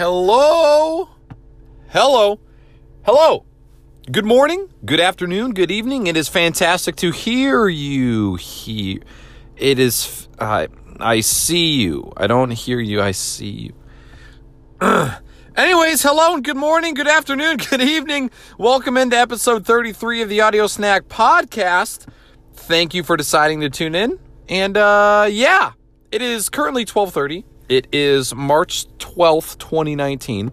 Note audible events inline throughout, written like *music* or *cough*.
Hello. Hello. Hello. Good morning, good afternoon, good evening. It is fantastic to hear you here. It is, uh, I see you. I don't hear you, I see you. *clears throat* Anyways, hello and good morning, good afternoon, *laughs* good evening. Welcome into episode 33 of the Audio Snack Podcast. Thank you for deciding to tune in. And uh yeah, it is currently 12:30. It is March 12th, 2019,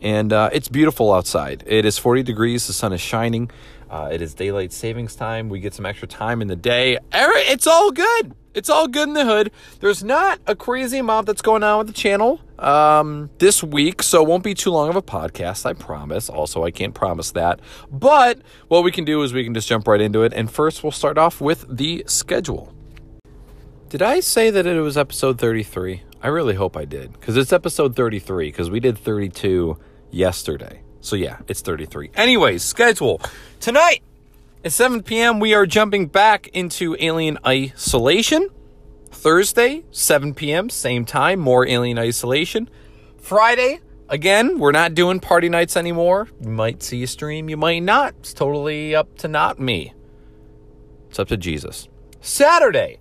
and uh, it's beautiful outside. It is 40 degrees, the sun is shining. Uh, it is daylight savings time. We get some extra time in the day. It's all good. It's all good in the hood. There's not a crazy amount that's going on with the channel um, this week, so it won't be too long of a podcast, I promise. Also, I can't promise that. But what we can do is we can just jump right into it. And first, we'll start off with the schedule. Did I say that it was episode 33? I really hope I did because it's episode 33 because we did 32 yesterday. So yeah, it's 33. Anyways, schedule. Tonight at 7 p.m., we are jumping back into Alien Isolation. Thursday, 7 p.m., same time, more Alien Isolation. Friday, again, we're not doing party nights anymore. You might see a stream, you might not. It's totally up to not me. It's up to Jesus. Saturday,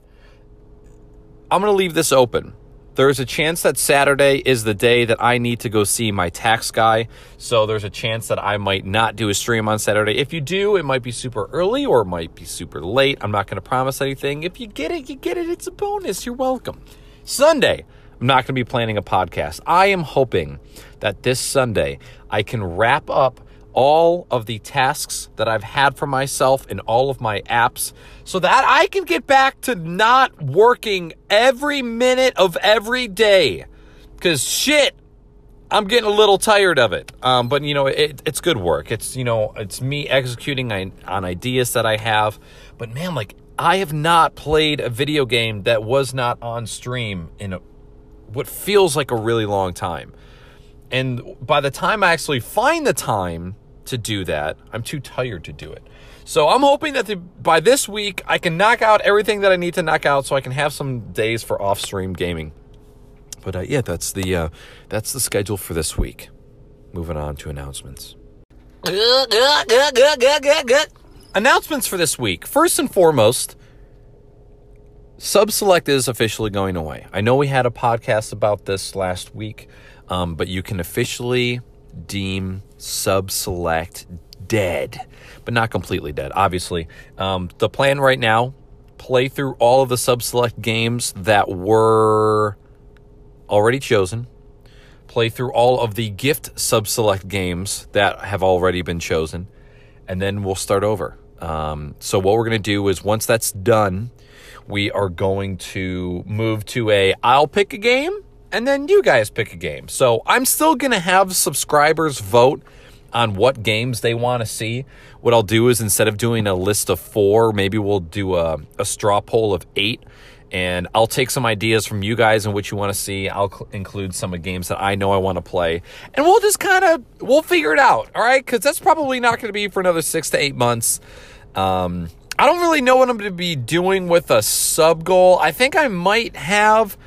I'm going to leave this open. There's a chance that Saturday is the day that I need to go see my tax guy. So there's a chance that I might not do a stream on Saturday. If you do, it might be super early or it might be super late. I'm not going to promise anything. If you get it, you get it. It's a bonus. You're welcome. Sunday, I'm not going to be planning a podcast. I am hoping that this Sunday I can wrap up all of the tasks that I've had for myself in all of my apps so that I can get back to not working every minute of every day. Because shit, I'm getting a little tired of it. Um, but, you know, it, it's good work. It's, you know, it's me executing on, ideas that I have. But man, like, I have not played a video game that was not on stream in a, what feels like a really long time. And by the time I actually find the time to do that. I'm too tired to do it. So I'm hoping that the, by this week I can knock out everything that I need to knock out, so I can have some days for off-stream gaming. But uh, yeah, that's the uh, that's the schedule for this week. Moving on to announcements. Announcements for this week. First and foremost, Subselect is officially going away. I know we had a podcast about this last week, um, but you can officially deem sub select dead, but not completely dead, obviously. Um, the plan right now play through all of the sub select games that were already chosen, play through all of the gift sub select games that have already been chosen, and then we'll start over. Um, so, what we're going to do is once that's done, we are going to move to a I'll pick a game and then you guys pick a game. So I'm still going to have subscribers vote on what games they want to see. What I'll do is instead of doing a list of four, maybe we'll do a, a straw poll of eight. And I'll take some ideas from you guys and what you want to see. I'll cl- include some of games that I know I want to play. And we'll just kind of, we'll figure it out. All right. Cause that's probably not going to be for another six to eight months. Um, I don't really know what I'm going to be doing with a sub goal. I think I might have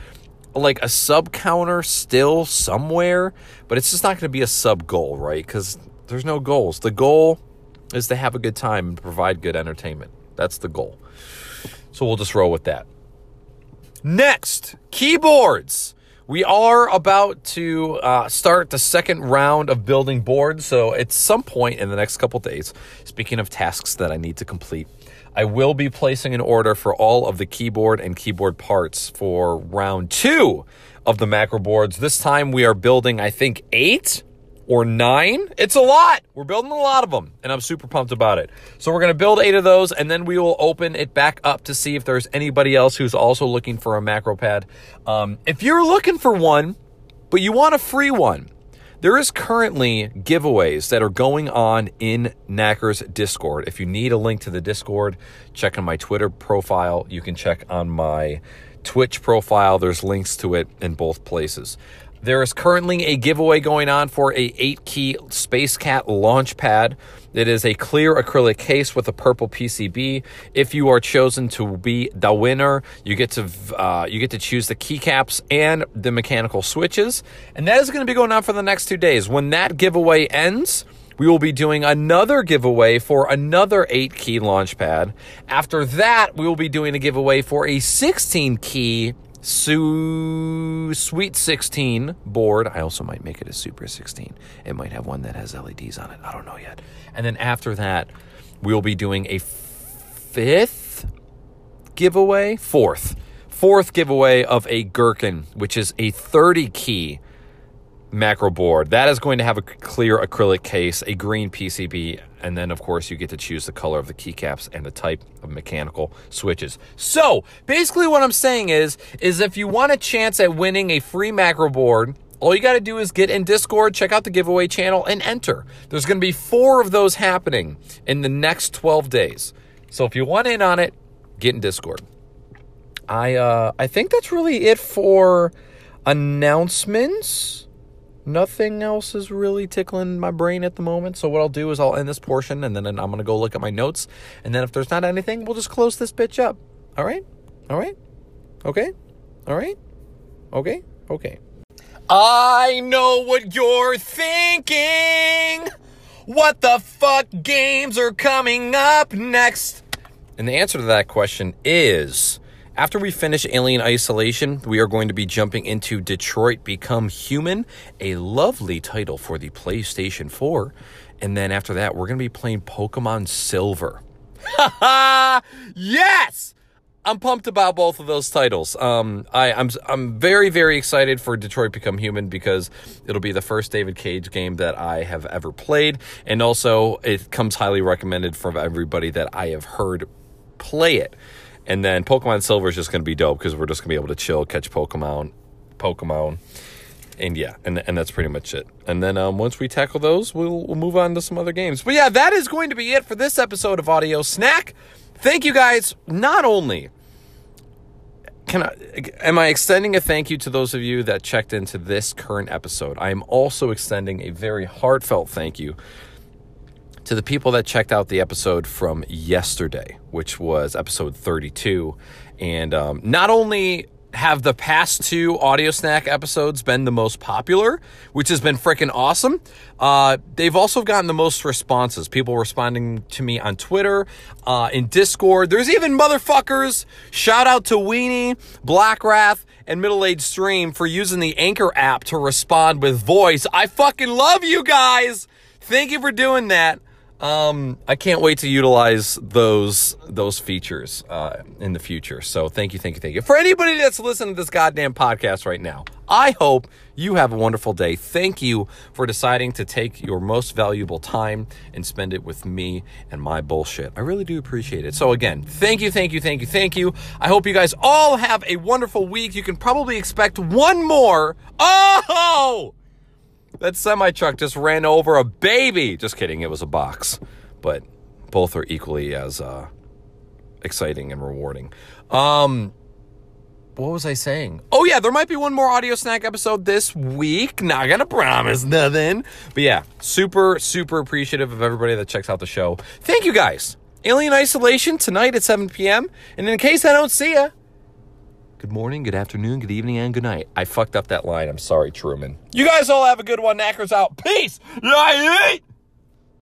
like a sub counter still somewhere, but it's just not going to be a sub goal, right? Because there's no goals. The goal is to have a good time and provide good entertainment. That's the goal. So we'll just roll with that. Next, keyboards. We are about to uh, start the second round of building boards. So at some point in the next couple days, speaking of tasks that I need to complete, I will be placing an order for all of the keyboard and keyboard parts for round two of the macro boards. This time we are building, I think, eight or nine. It's a lot. We're building a lot of them, and I'm super pumped about it. So we're going to build eight of those, and then we will open it back up to see if there's anybody else who's also looking for a macro pad. Um, if you're looking for one, but you want a free one, there is currently giveaways that are going on in Knacker's Discord. If you need a link to the Discord, check on my Twitter profile. You can check on my Twitch profile. There's links to it in both places. There is currently a giveaway going on for a 8 key Space Cat launch pad. It is a clear acrylic case with a purple PCB. If you are chosen to be the winner, you get to uh, you get to choose the keycaps and the mechanical switches, and that is going to be going on for the next two days. When that giveaway ends, we will be doing another giveaway for another 8 key launch pad. After that, we will be doing a giveaway for a 16 key Su- Sweet 16 board. I also might make it a Super 16. It might have one that has LEDs on it. I don't know yet. And then after that, we'll be doing a fifth giveaway, fourth, fourth giveaway of a Gherkin, which is a 30 key macro board. That is going to have a clear acrylic case, a green PCB, and then of course you get to choose the color of the keycaps and the type of mechanical switches. So, basically what I'm saying is is if you want a chance at winning a free macro board, all you got to do is get in Discord, check out the giveaway channel and enter. There's going to be 4 of those happening in the next 12 days. So if you want in on it, get in Discord. I uh I think that's really it for announcements nothing else is really tickling my brain at the moment. So what I'll do is I'll end this portion and then I'm going to go look at my notes. And then if there's not anything, we'll just close this bitch up. All right? All right? Okay? All right? Okay? Okay. I know what you're thinking. What the fuck games are coming up next? And the answer to that question is after we finish Alien Isolation, we are going to be jumping into Detroit Become Human, a lovely title for the PlayStation 4. And then after that, we're going to be playing Pokemon Silver. *laughs* yes! I'm pumped about both of those titles. Um, I, I'm I'm very very excited for Detroit Become Human because it'll be the first David Cage game that I have ever played, and also it comes highly recommended from everybody that I have heard play it. And then Pokemon Silver is just going to be dope because we're just going to be able to chill, catch Pokemon, Pokemon, and yeah, and and that's pretty much it. And then um, once we tackle those, we'll we'll move on to some other games. But yeah, that is going to be it for this episode of Audio Snack. Thank you guys. Not only can I am I extending a thank you to those of you that checked into this current episode. I am also extending a very heartfelt thank you to the people that checked out the episode from yesterday, which was episode 32. And um, not only have the past two audio snack episodes been the most popular, which has been freaking awesome. Uh, they've also gotten the most responses. People responding to me on Twitter, uh, in Discord. There's even motherfuckers. Shout out to Weenie, Blackwrath, and Middle Age Stream for using the Anchor app to respond with voice. I fucking love you guys. Thank you for doing that. Um, I can't wait to utilize those those features uh, in the future. So thank you, thank you, thank you. For anybody that's listening to this goddamn podcast right now, I hope you have a wonderful day. Thank you for deciding to take your most valuable time and spend it with me and my bullshit. I really do appreciate it. So again, thank you, thank you, thank you, thank you. I hope you guys all have a wonderful week. You can probably expect one more. Oh! That semi truck just ran over a baby. Just kidding, it was a box. But both are equally as uh, exciting and rewarding. Um, what was I saying? Oh yeah, there might be one more audio snack episode this week. Not gonna promise nothing, but yeah, super super appreciative of everybody that checks out the show. Thank you guys. Alien Isolation tonight at 7 p.m. And in case I don't see ya, Good morning, good afternoon, good evening, and good night. I fucked up that line. I'm sorry, Truman. You guys all have a good one. Knackers out. Peace.